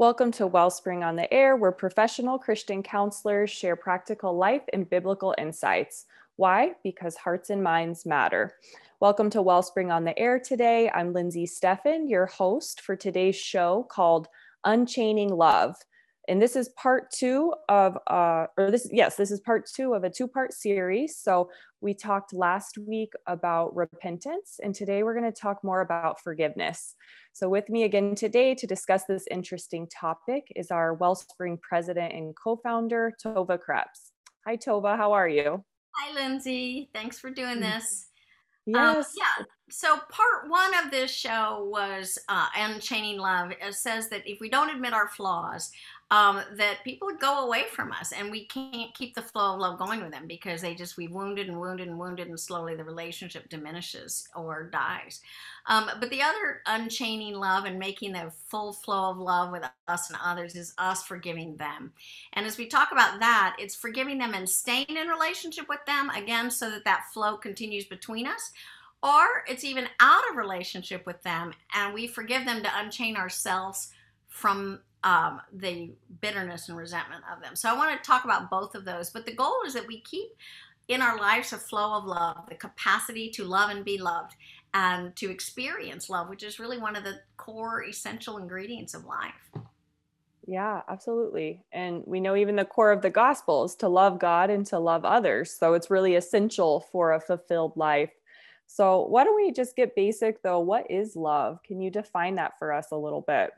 Welcome to Wellspring on the Air, where professional Christian counselors share practical life and biblical insights. Why? Because hearts and minds matter. Welcome to Wellspring on the Air today. I'm Lindsay Steffen, your host for today's show called Unchaining Love and this is part two of uh or this yes this is part two of a two part series so we talked last week about repentance and today we're going to talk more about forgiveness so with me again today to discuss this interesting topic is our wellspring president and co-founder tova krebs hi tova how are you hi lindsay thanks for doing mm. this um, yes. Um, yeah. So part one of this show was uh, Unchaining Love. It says that if we don't admit our flaws, um, that people go away from us and we can't keep the flow of love going with them because they just we've wounded and wounded and wounded and slowly the relationship diminishes or dies. Um, but the other unchaining love and making the full flow of love with us and others is us forgiving them. And as we talk about that it's forgiving them and staying in relationship with them again so that that flow continues between us or it's even out of relationship with them and we forgive them to unchain ourselves from um, the bitterness and resentment of them. So I want to talk about both of those. But the goal is that we keep in our lives a flow of love, the capacity to love and be loved, and to experience love, which is really one of the core essential ingredients of life. Yeah, absolutely. And we know even the core of the gospel is to love God and to love others. So it's really essential for a fulfilled life. So, why don't we just get basic though? What is love? Can you define that for us a little bit?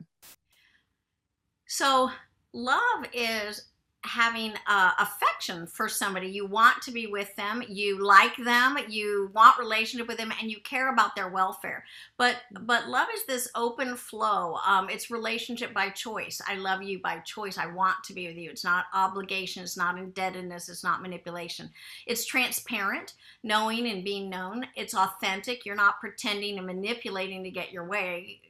So, love is having uh, affection for somebody. You want to be with them you like them you want relationship with them and you care about their welfare. But but love is this open flow. Um, it's relationship by choice. I love you by choice. I want to be with you. It's not obligation. It's not indebtedness. It's not manipulation. It's transparent knowing and being known. It's authentic. You're not pretending and manipulating to get your way.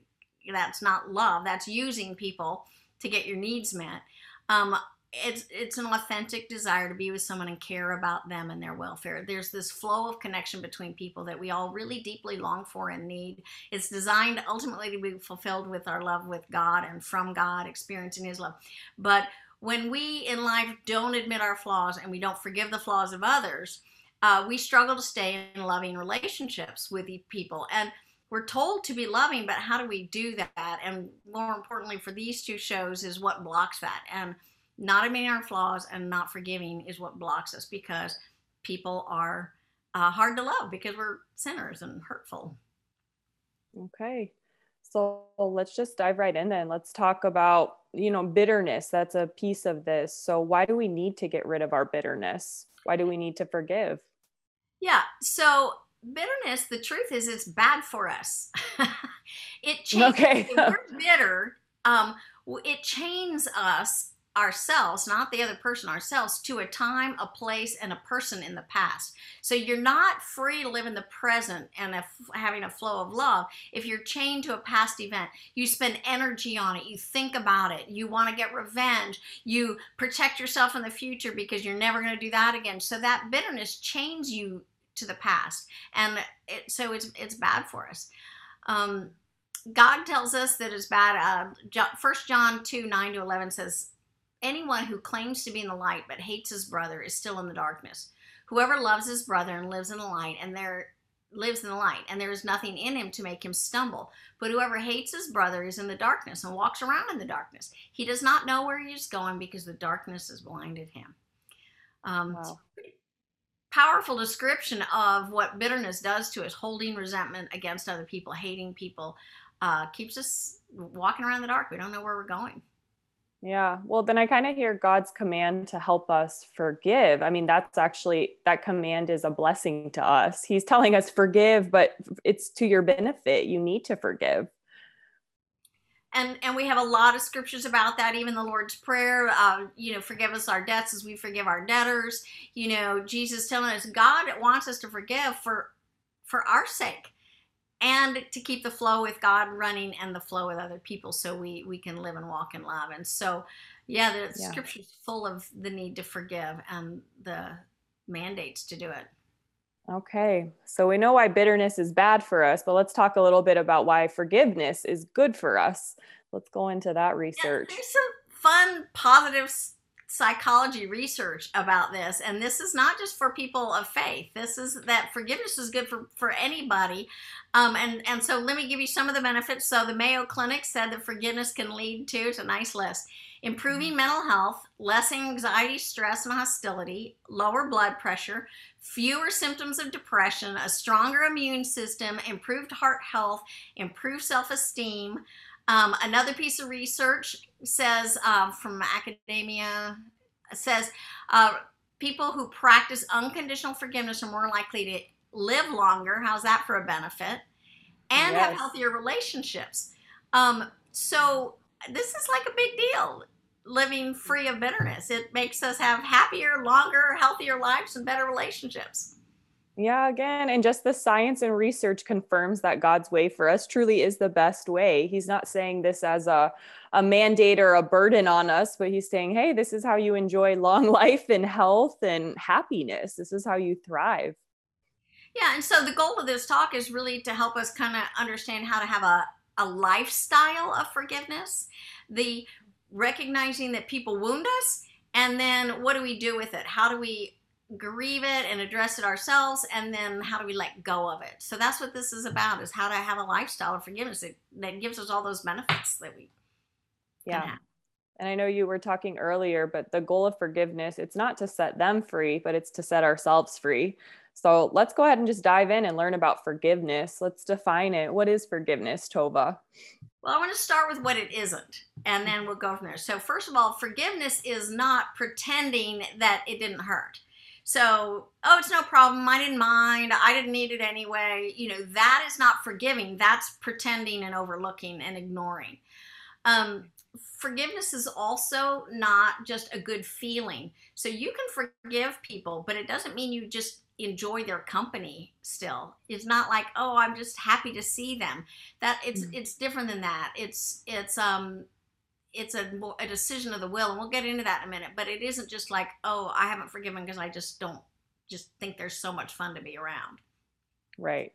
That's not love. That's using people to get your needs met. Um, it's it's an authentic desire to be with someone and care about them and their welfare. There's this flow of connection between people that we all really deeply long for and need. It's designed ultimately to be fulfilled with our love with God and from God, experiencing His love. But when we in life don't admit our flaws and we don't forgive the flaws of others, uh, we struggle to stay in loving relationships with people and we're told to be loving, but how do we do that? And more importantly, for these two shows, is what blocks that. And not admitting our flaws and not forgiving is what blocks us because people are uh, hard to love because we're sinners and hurtful. Okay. So let's just dive right in then. Let's talk about, you know, bitterness. That's a piece of this. So why do we need to get rid of our bitterness? Why do we need to forgive? Yeah. So bitterness, the truth is, it's bad for us. it changes. Okay. we're bitter. Um, it chains us ourselves, not the other person, ourselves, to a time, a place, and a person in the past. So you're not free to live in the present and a, having a flow of love if you're chained to a past event. You spend energy on it, you think about it, you want to get revenge, you protect yourself in the future because you're never going to do that again. So that bitterness chains you to the past, and it, so it's it's bad for us. Um, God tells us that it's bad. Uh, John two nine to eleven says, "Anyone who claims to be in the light but hates his brother is still in the darkness. Whoever loves his brother and lives in the light, and there lives in the light, and there is nothing in him to make him stumble. But whoever hates his brother is in the darkness and walks around in the darkness. He does not know where he is going because the darkness has blinded him." Um, wow powerful description of what bitterness does to us holding resentment against other people hating people uh, keeps us walking around the dark. We don't know where we're going. Yeah. Well then i kind of hear god's command to help us forgive. I mean that's actually that command is a blessing to us. He's telling us forgive but it's to your benefit. You need to forgive and and we have a lot of scriptures about that even the lord's prayer uh, you know forgive us our debts as we forgive our debtors. You know jesus telling us god wants us to forgive for for our sake and to keep the flow with god running and the flow with other people so we we can live and walk in love. And so yeah the yeah. scripture's full of the need to forgive and the mandates to do it Okay, so we know why bitterness is bad for us, but let's talk a little bit about why forgiveness is good for us. let's go into that research. Yeah, there's some fun, positive psychology research about this and this is not just for people of faith this is that forgiveness is good for for anybody um, and and so let me give you some of the benefits so the mayo clinic said that forgiveness can lead to it's a nice list improving mental health less anxiety stress and hostility lower blood pressure fewer symptoms of depression a stronger immune system improved heart health improved self-esteem um, another piece of research says uh, from academia says uh, people who practice unconditional forgiveness are more likely to live longer. How's that for a benefit? And yes. have healthier relationships. Um, so this is like a big deal. Living free of bitterness. It makes us have happier, longer, healthier lives and better relationships. Yeah, again, and just the science and research confirms that God's way for us truly is the best way. He's not saying this as a, a mandate or a burden on us, but he's saying, hey, this is how you enjoy long life and health and happiness. This is how you thrive. Yeah, and so the goal of this talk is really to help us kind of understand how to have a, a lifestyle of forgiveness, the recognizing that people wound us, and then what do we do with it? How do we grieve it and address it ourselves and then how do we let go of it? So that's what this is about is how to have a lifestyle of forgiveness that, that gives us all those benefits that we yeah. and i know you were talking earlier but the goal of forgiveness it's not to set them free but it's to set ourselves free. So let's go ahead and just dive in and learn about forgiveness. Let's define it. What is forgiveness tova? Well, I want to start with what it isn't, and then we'll go from there. So, first of all, forgiveness is not pretending that it didn't hurt. So, oh, it's no problem. I didn't mind. I didn't need it anyway. You know, that is not forgiving. That's pretending and overlooking and ignoring. Um, forgiveness is also not just a good feeling. So you can forgive people, but it doesn't mean you just enjoy their company still. It's not like, oh, I'm just happy to see them. That it's mm-hmm. it's different than that. It's it's um it's a, a decision of the will and we'll get into that in a minute but it isn't just like oh i haven't forgiven because i just don't just think there's so much fun to be around. Right.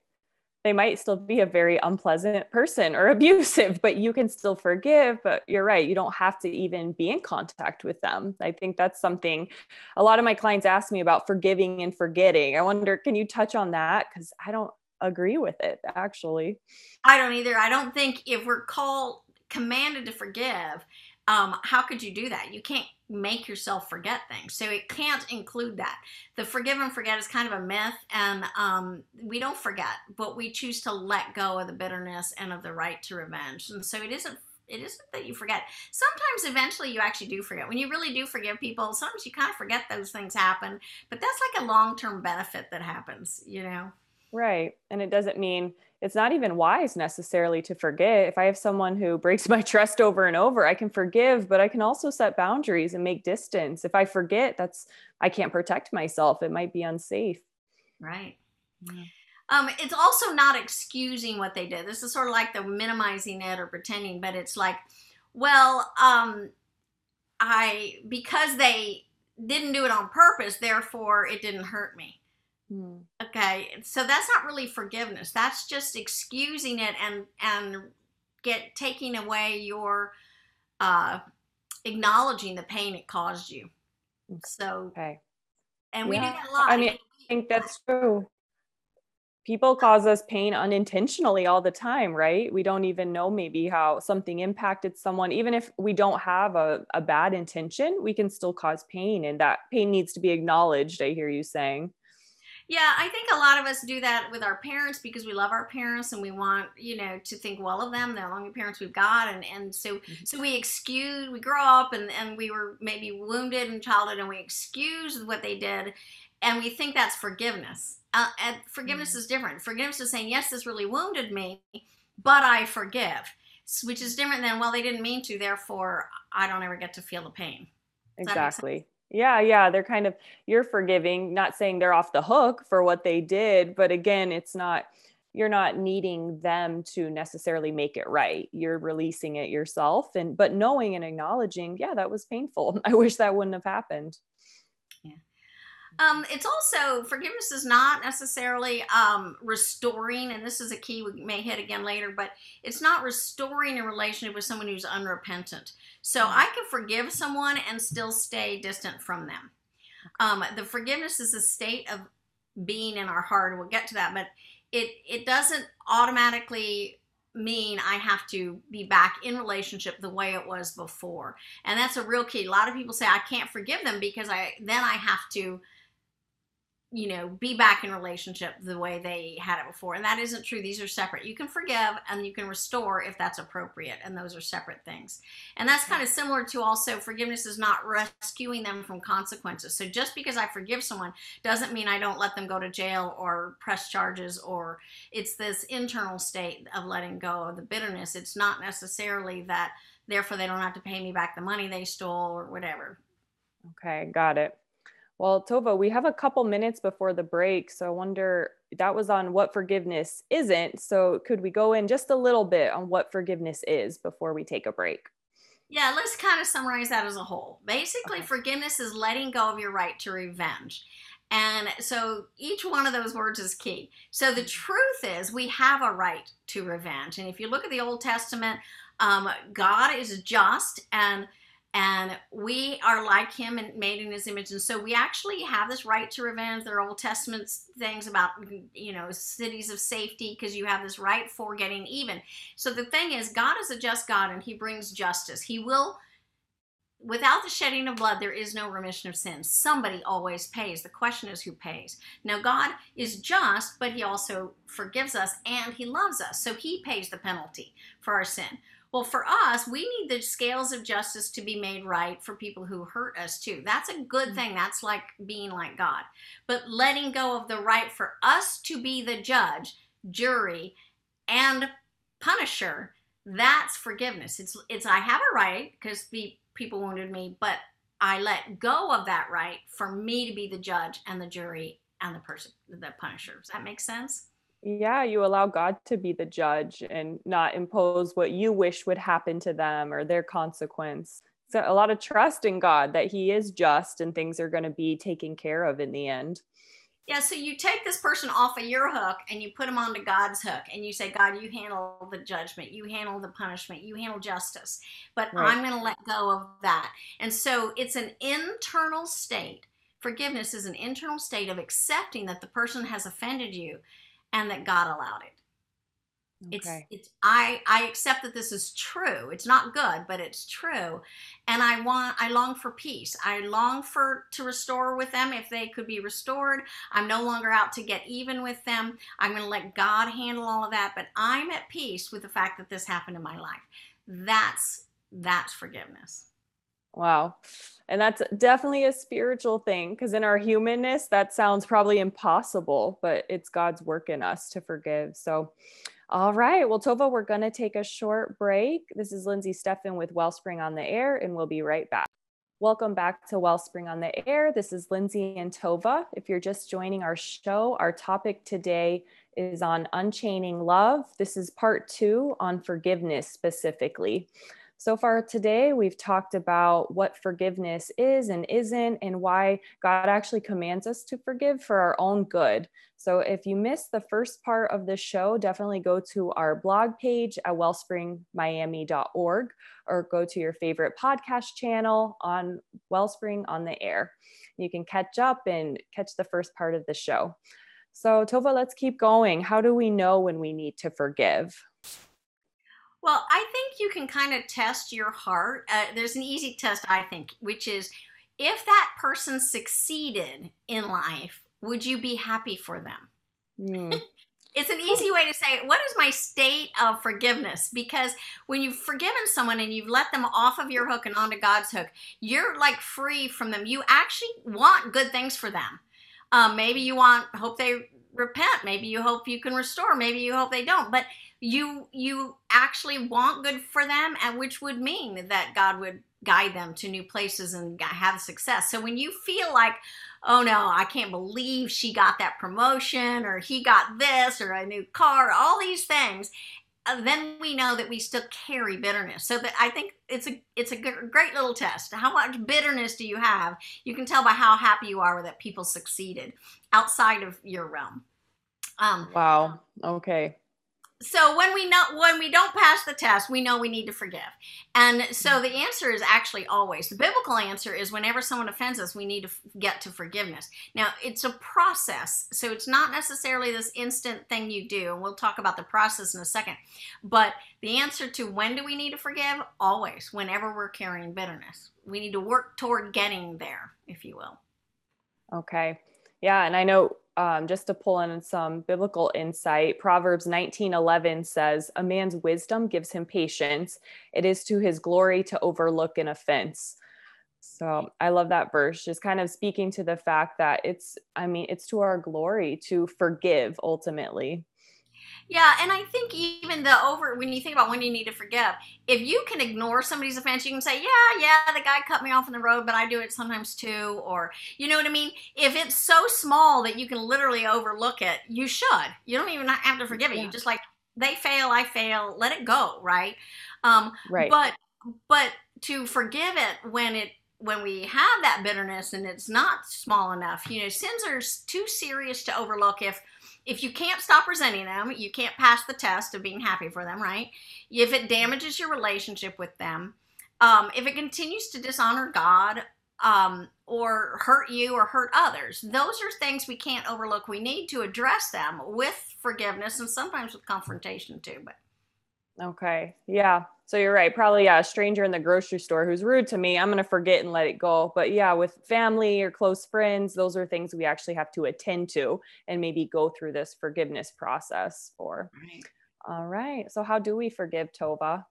They might still be a very unpleasant person or abusive but you can still forgive but you're right you don't have to even be in contact with them. I think that's something a lot of my clients ask me about forgiving and forgetting. I wonder can you touch on that? Because i don't agree with it actually. I don't either. I don't think if we're called commanded to forgive, um, how could you do that? You can't make yourself forget things. So it can't include that. The forgive and forget is kind of a myth, and um, we don't forget, but we choose to let go of the bitterness and of the right to revenge. And so it isn't. It isn't that you forget. Sometimes, eventually, you actually do forget. When you really do forgive people, sometimes you kind of forget those things happen. But that's like a long-term benefit that happens. You know. Right, and it doesn't mean it's not even wise necessarily to forget. If I have someone who breaks my trust over and over, I can forgive, but I can also set boundaries and make distance. If I forget, that's I can't protect myself. It might be unsafe. Right. Yeah. Um, it's also not excusing what they did. This is sort of like the minimizing it or pretending, but it's like, well, um, I because they didn't do it on purpose, therefore it didn't hurt me. Hmm. Okay, so that's not really forgiveness. That's just excusing it and and get taking away your uh, acknowledging the pain it caused you. So okay, and we yeah. do that a lot. I mean, I think that's true. People cause us pain unintentionally all the time, right? We don't even know maybe how something impacted someone. Even if we don't have a, a bad intention, we can still cause pain, and that pain needs to be acknowledged. I hear you saying. Yeah, I think a lot of us do that with our parents because we love our parents and we want, you know, to think well of them, the only parents we've got. And, and so mm-hmm. so we excuse, we grow up and, and we were maybe wounded in childhood and we excuse what they did and we think that's forgiveness. Uh, and forgiveness mm-hmm. is different. Forgiveness is saying, yes, this really wounded me, but I forgive, which is different than, well, they didn't mean to, therefore I don't ever get to feel the pain. Does exactly. Yeah, yeah, they're kind of you're forgiving, not saying they're off the hook for what they did, but again, it's not you're not needing them to necessarily make it right. You're releasing it yourself and but knowing and acknowledging, yeah, that was painful. I wish that wouldn't have happened. Um, it's also forgiveness is not necessarily um, restoring, and this is a key we may hit again later, but it's not restoring a relationship with someone who's unrepentant. So mm-hmm. I can forgive someone and still stay distant from them. Um, the forgiveness is a state of being in our heart. We'll get to that, but it it doesn't automatically mean I have to be back in relationship the way it was before. And that's a real key. A lot of people say I can't forgive them because I then I have to you know, be back in relationship the way they had it before. And that isn't true. These are separate. You can forgive and you can restore if that's appropriate. And those are separate things. And that's kind of similar to also forgiveness is not rescuing them from consequences. So just because I forgive someone doesn't mean I don't let them go to jail or press charges or it's this internal state of letting go of the bitterness. It's not necessarily that therefore they don't have to pay me back the money they stole or whatever. Okay, got it. Well, Tova, we have a couple minutes before the break. So I wonder that was on what forgiveness isn't. So could we go in just a little bit on what forgiveness is before we take a break? Yeah, let's kind of summarize that as a whole. Basically, okay. forgiveness is letting go of your right to revenge. And so each one of those words is key. So the truth is, we have a right to revenge. And if you look at the Old Testament, um, God is just and and we are like him and made in his image. And so we actually have this right to revenge. There are old testament things about you know cities of safety because you have this right for getting even. So the thing is god is a just god and he brings justice. He will without the shedding of blood there is no remission of sins somebody always pays. The question is who pays. Now god is just but he also forgives us and he loves us. So he pays the penalty for our sin well, for us, we need the scales of justice to be made right for people who hurt us too. That's a good mm. thing. That's like being like God. But letting go of the right for us to be the judge, jury, and punisher, that's forgiveness. It's it's I have a right because the people wounded me, but I let go of that right for me to be the judge and the jury and the person the punisher. Does that make sense? Yeah you allow god to be the judge and not impose what you wish would happen to them or their consequence. So a lot of trust in god that he is just and things are going to be taken care of in the end. Yeah so you take this person off of your hook and you put them onto god's hook and you say god you handle the judgment you handle the punishment you handle justice but right. i'm going to let go of that. And so it's an internal state. Forgiveness is an internal state of accepting that the person has offended you and that God allowed it. Okay. It's it's I I accept that this is true. It's not good, but it's true. And I want I long for peace. I long for to restore with them if they could be restored. I'm no longer out to get even with them. I'm going to let God handle all of that, but I'm at peace with the fact that this happened in my life. That's that's forgiveness. Wow. And that's definitely a spiritual thing because in our humanness, that sounds probably impossible, but it's God's work in us to forgive. So, all right. Well, Tova, we're going to take a short break. This is Lindsay Steffen with Wellspring on the Air, and we'll be right back. Welcome back to Wellspring on the Air. This is Lindsay and Tova. If you're just joining our show, our topic today is on unchaining love. This is part two on forgiveness specifically. So far today, we've talked about what forgiveness is and isn't, and why God actually commands us to forgive for our own good. So if you missed the first part of the show, definitely go to our blog page at wellspringmiami.org or go to your favorite podcast channel on Wellspring on the Air. You can catch up and catch the first part of the show. So, Tova, let's keep going. How do we know when we need to forgive? Well, I think you can kind of test your heart. Uh, there's an easy test, I think, which is if that person succeeded in life, would you be happy for them? Mm. it's an easy way to say, what is my state of forgiveness? Because when you've forgiven someone and you've let them off of your hook and onto God's hook, you're like free from them. You actually want good things for them. Um, maybe you want, hope they repent. Maybe you hope you can restore. Maybe you hope they don't. But you you actually want good for them and which would mean that god would guide them to new places and have success so when you feel like oh no i can't believe she got that promotion or he got this or a new car all these things uh, then we know that we still carry bitterness. So that I think it's a it's a great little test. How much bitterness do you have? You can tell by how happy you are that people succeeded outside of your realm. Um, wow. Okay so when we not when we don't pass the test we know we need to forgive. And so mm. the answer is actually always the biblical answer is whenever someone offends us we need to get to forgiveness. Now it's a process so it's not necessarily this instant thing you do and we'll talk about the process in a second. But the answer to when do we need to forgive? Always whenever we're carrying bitterness. We need to work toward getting there if you will. Okay. Yeah and i know um, just to pull in some biblical insight, Proverbs 19:11 says, "A man's wisdom gives him patience. It is to his glory to overlook an offense." So I love that verse, just kind of speaking to the fact that it's, I mean, it's to our glory to forgive ultimately. Yeah, and I think even the over when you think about when you need to forgive, if you can ignore somebody's offense, you can say, "Yeah, yeah, the guy cut me off in the road, but I do it sometimes too," or you know what I mean. If it's so small that you can literally overlook it, you should. You don't even have to forgive it. Yeah. You just like they fail, I fail, let it go, right? Um, right. But but to forgive it when it when we have that bitterness and it's not small enough, you know, sins are too serious to overlook if if you can't stop resenting them, you can't pass the test of being happy for them, right? If it damages your relationship with them, um, if it continues to dishonor God um, or hurt you or hurt others, those are things we can't overlook. We need to address them with forgiveness and sometimes with confrontation too. But Okay. Yeah. So you're right. Probably, yeah, a stranger in the grocery store who's rude to me, I'm going to forget and let it go. But yeah, with family or close friends, those are things we actually have to attend to and maybe go through this forgiveness process for. Right. All right. So, how do we forgive Tova?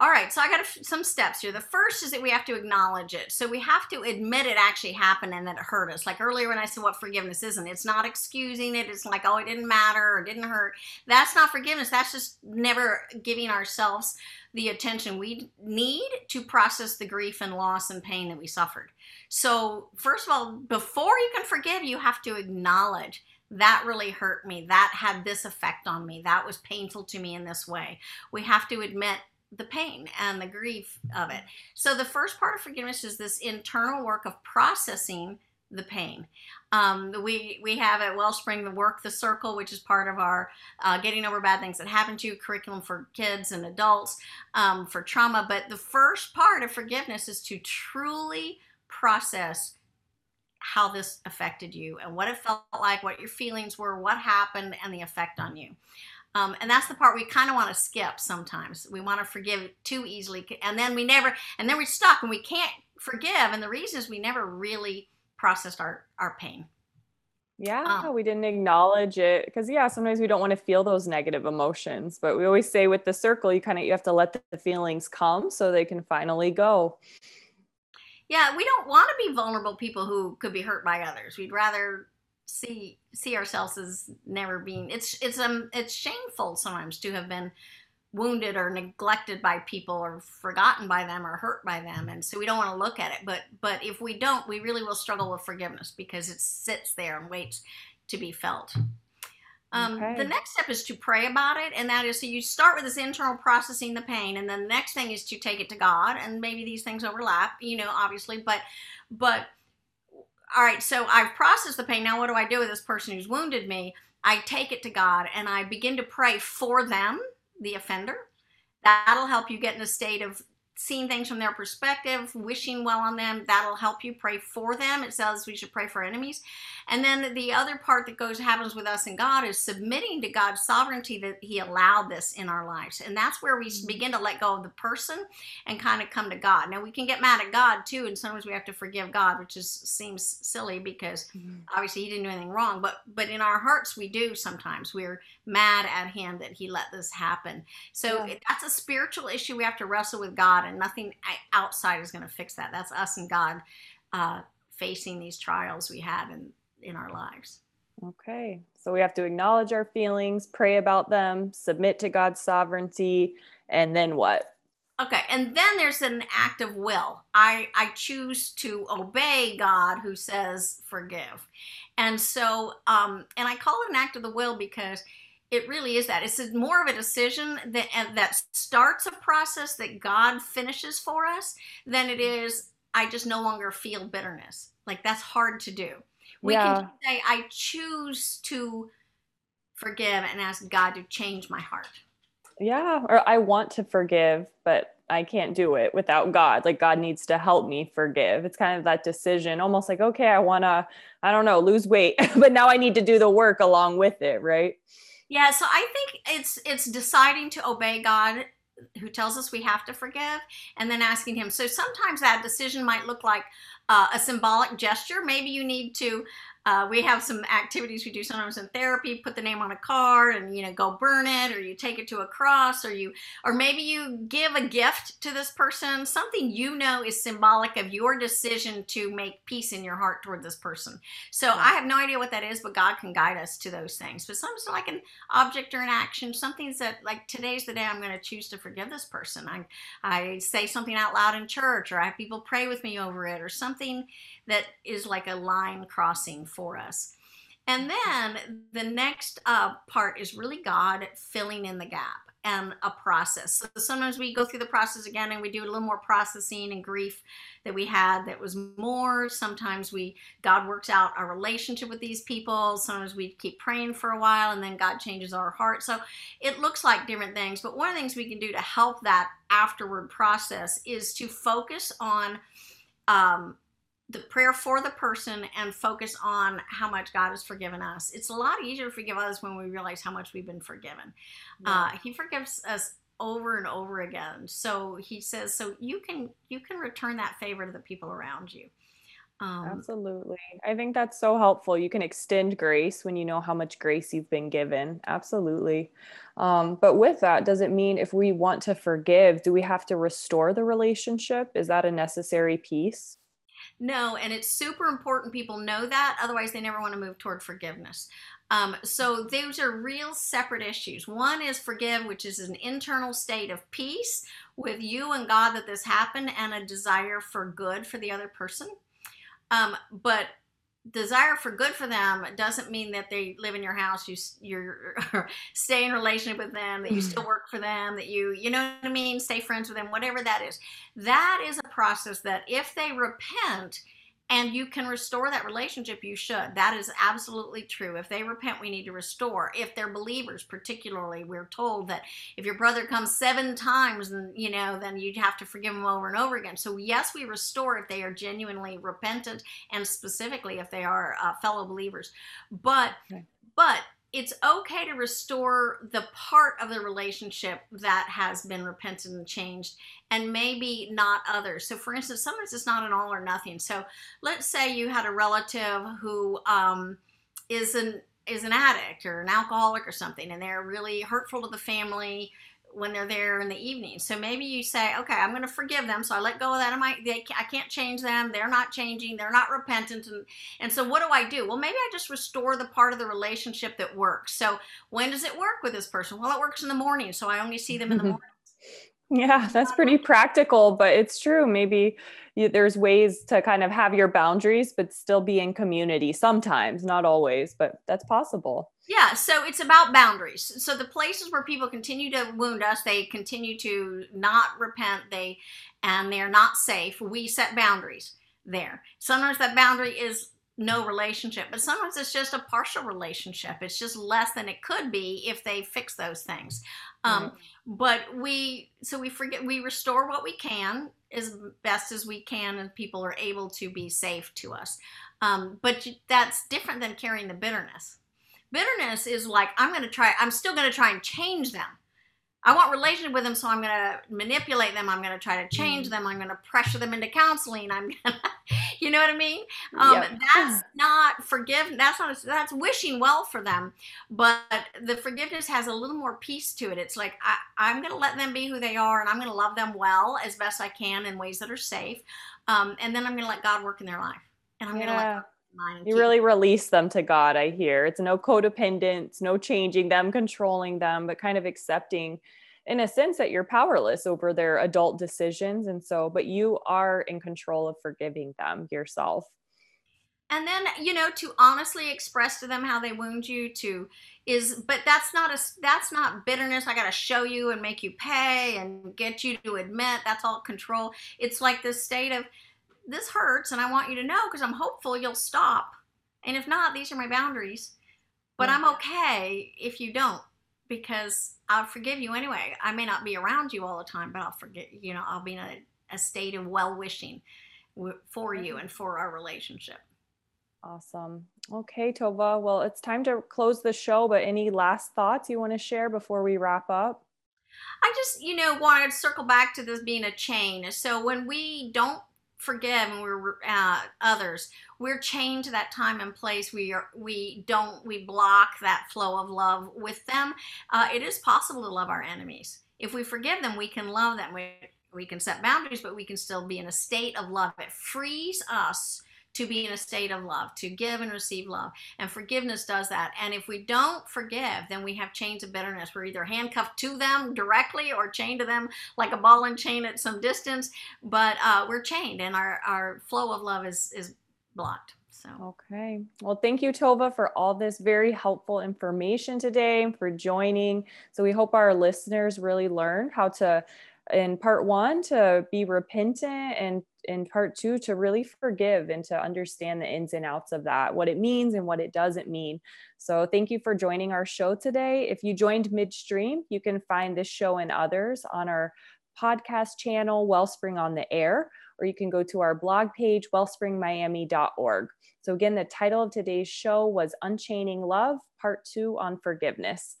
All right, so I got some steps here. The first is that we have to acknowledge it. So we have to admit it actually happened and that it hurt us. Like earlier when I said what forgiveness isn't, it's not excusing it. It's like, oh, it didn't matter or didn't hurt. That's not forgiveness. That's just never giving ourselves the attention we need to process the grief and loss and pain that we suffered. So, first of all, before you can forgive, you have to acknowledge that really hurt me. That had this effect on me. That was painful to me in this way. We have to admit the pain and the grief of it. So the first part of forgiveness is this internal work of processing the pain. Um, we we have at Wellspring the work the circle, which is part of our uh, getting over bad things that happen to you curriculum for kids and adults um, for trauma. But the first part of forgiveness is to truly process how this affected you and what it felt like, what your feelings were, what happened, and the effect on you. Um, and that's the part we kind of want to skip sometimes. We want to forgive too easily. And then we never, and then we're stuck and we can't forgive. And the reason is we never really processed our, our pain. Yeah, um, we didn't acknowledge it because yeah, sometimes we don't want to feel those negative emotions, but we always say with the circle, you kind of you have to let the feelings come so they can finally go. Yeah, we don't want to be vulnerable people who could be hurt by others. We'd rather see see ourselves as never being it's it's um it's shameful sometimes to have been wounded or neglected by people or forgotten by them or hurt by them and so we don't want to look at it but but if we don't we really will struggle with forgiveness because it sits there and waits to be felt um, okay. The next step is to pray about it, and that is so you start with this internal processing the pain, and then the next thing is to take it to God, and maybe these things overlap, you know, obviously, but but all right, so I've processed the pain. Now, what do I do with this person who's wounded me? I take it to God and I begin to pray for them, the offender. That'll help you get in a state of seeing things from their perspective, wishing well on them. That'll help you pray for them. It says we should pray for enemies. And then the other part that goes happens with us and God is submitting to God's sovereignty that He allowed this in our lives. And that's where we mm-hmm. begin to let go of the person and kind of come to God. Now we can get mad at God too, and sometimes we have to forgive God, which is seems silly because mm-hmm. obviously He didn't do anything wrong. But but in our hearts we do sometimes. We're mad at Him that He let this happen. So yeah. that's a spiritual issue we have to wrestle with God and nothing outside is going to fix that. That's us and God uh, facing these trials we have in in our lives. Okay, so we have to acknowledge our feelings, pray about them, submit to God's sovereignty, and then what? Okay, and then there's an act of will. I I choose to obey God who says forgive. And so um and I call it an act of the will because it really is that it's more of a decision that that starts a process that god finishes for us than it mm-hmm. is i just no longer feel bitterness like that's hard to do we yeah. can say i choose to forgive and ask god to change my heart yeah or i want to forgive but I can't do it without God. Like God needs to help me forgive. It's kind of that decision, almost like, okay, I want to, I don't know, lose weight, but now I need to do the work along with it, right? Yeah, so I think it's it's deciding to obey God who tells us we have to forgive and then asking him. So sometimes that decision might look like uh, a symbolic gesture. Maybe you need to uh, we have some activities we do sometimes in therapy. Put the name on a card and you know go burn it, or you take it to a cross, or you or maybe you give a gift to this person, something you know is symbolic of your decision to make peace in your heart toward this person. So yeah. I have no idea what that is, but God can guide us to those things. But sometimes like an object or an action, something that like today's the day I'm going to choose to forgive this person. I I say something out loud in church, or I have people pray with me over it, or something that is like a line crossing for us. And then the next uh, part is really God filling in the gap and a process. So sometimes we go through the process again and we do a little more processing and grief that we had that was more. Sometimes we God works out our relationship with these people. Sometimes we keep praying for a while and then God changes our heart. So it looks like different things. But one of the things we can do to help that afterward process is to focus on um, the prayer for the person and focus on how much God has forgiven us. It's a lot easier to forgive others when we realize how much we've been forgiven. Yeah. Uh, he forgives us over and over again. So he says, so you can you can return that favor to the people around you. Um, Absolutely. I think that's so helpful. You can extend grace when you know how much grace you've been given. Absolutely. Um, but with that, does it mean if we want to forgive, do we have to restore the relationship? Is that a necessary piece? No, and it's super important people know that. Otherwise, they never want to move toward forgiveness. Um, so those are real separate issues. One is forgive, which is an internal state of peace with you and God that this happened, and a desire for good for the other person. Um, but desire for good for them doesn't mean that they live in your house you you're stay in relationship with them that you still mm. work for them that you you know what i mean? Stay friends with them whatever that is. That is a process that if they repent and you can restore that relationship you should. That is absolutely true. If they repent we need to restore. If they're believers particularly we're told that if your brother comes seven times and you know then you'd have to forgive him over and over again. So yes we restore if they are genuinely repentant and specifically if they are uh, fellow believers. But okay. but it's okay to restore the part of the relationship that has been repented and changed and maybe not others. So for instance sometimes it's not an all or nothing. So let's say you had a relative who um, is an is an addict or an alcoholic or something and they're really hurtful to the family when they're there in the evening. So maybe you say, okay, I'm going to forgive them. So I let go of that. I they, I can't change them. They're not changing. They're not repentant. And, and so what do I do? Well, maybe I just restore the part of the relationship that works. So when does it work with this person? Well, it works in the morning. So I only see them in the mm-hmm. morning. Yeah, that's pretty practical, but it's true. Maybe you, there's ways to kind of have your boundaries, but still be in community sometimes, not always, but that's possible. Yeah, so it's about boundaries. So the places where people continue to wound us, they continue to not repent, they and they're not safe. We set boundaries there. Sometimes that boundary is no relationship, but sometimes it's just a partial relationship. It's just less than it could be if they fix those things. Um, right. But we, so we forget, we restore what we can as best as we can, and people are able to be safe to us. Um, but that's different than carrying the bitterness. Bitterness is like, I'm going to try, I'm still going to try and change them. I want relationship with them, so I'm going to manipulate them. I'm going to try to change mm. them. I'm going to pressure them into counseling. I'm going to, you know what I mean? Um, yep. That's not forgive. That's not. That's wishing well for them. But the forgiveness has a little more peace to it. It's like I, I'm going to let them be who they are, and I'm going to love them well as best I can in ways that are safe. Um, and then I'm going to let God work in their life, and I'm yeah. going to let you really release them to God, I hear. It's no codependence, no changing them, controlling them, but kind of accepting in a sense that you're powerless over their adult decisions and so but you are in control of forgiving them yourself. and then you know to honestly express to them how they wound you to is but that's not a that's not bitterness i got to show you and make you pay and get you to admit that's all control. It's like this state of this hurts and i want you to know because i'm hopeful you'll stop. And if not these are my boundaries. But i'm mm-hmm. okay if you don't because i'll forgive you anyway i may not be around you all the time but i'll forget you know i'll be in a, a state of well wishing for you mm-hmm. and for our relationship Awesome. Okay, Tova. Well, it's time to close the show, but any last thoughts you want to share before we wrap up? I just, you know, wanted to circle back to this being a chain. So when we don't forgive and we're uh, others, we're chained to that time and place. We are, we don't, we block that flow of love with them. Uh, it is possible to love our enemies. If we forgive them, we can love them. We, we can set boundaries, but we can still be in a state of love. It frees us to be in a state of love, to give and receive love. And forgiveness does that. And if we don't forgive, then we have chains of bitterness. We're either handcuffed to them directly or chained to them like a ball and chain at some distance. But uh, we're chained and our, our flow of love is, is blocked. So. Okay. Well, thank you, Tova, for all this very helpful information today for joining. So we hope our listeners really learn how to in part one to be repentant and in part two to really forgive and to understand the ins and outs of that what it means and what it doesn't mean. So thank you for joining our show today. If you joined midstream you can find this show and others on our podcast channel wellspring on the air or you can go to our blog page wellspringmiami.org so again the title of today's show was unchaining love part two on forgiveness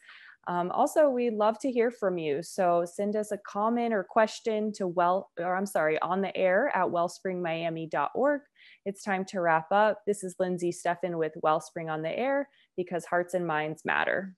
um, also, we'd love to hear from you. So send us a comment or question to well, or I'm sorry, on the air at wellspringmiami.org. It's time to wrap up. This is Lindsay Steffen with Wellspring on the Air because hearts and minds matter.